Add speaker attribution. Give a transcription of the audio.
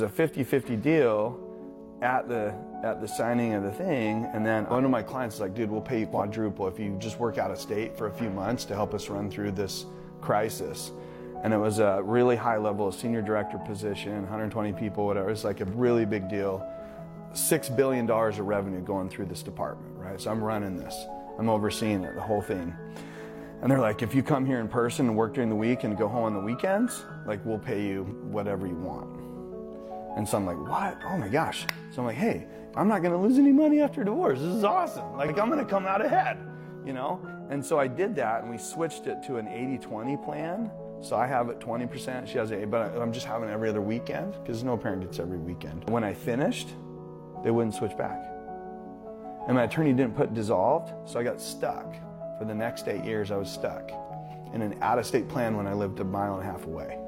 Speaker 1: was a 50-50 deal at the at the signing of the thing, and then one of my clients was like, "Dude, we'll pay you quadruple if you just work out of state for a few months to help us run through this crisis." And it was a really high level, senior director position, 120 people, whatever. It's like a really big deal. Six billion dollars of revenue going through this department, right? So I'm running this. I'm overseeing it, the whole thing. And they're like, if you come here in person and work during the week and go home on the weekends, like we'll pay you whatever you want. And so I'm like, what? Oh my gosh. So I'm like, hey, I'm not gonna lose any money after divorce. This is awesome. Like I'm gonna come out ahead, you know? And so I did that and we switched it to an 80-20 plan. So I have it 20%, she has it, but I'm just having every other weekend because no parent gets every weekend. When I finished, they wouldn't switch back. And my attorney didn't put dissolved, so I got stuck. For the next eight years, I was stuck in an out of state plan when I lived a mile and a half away.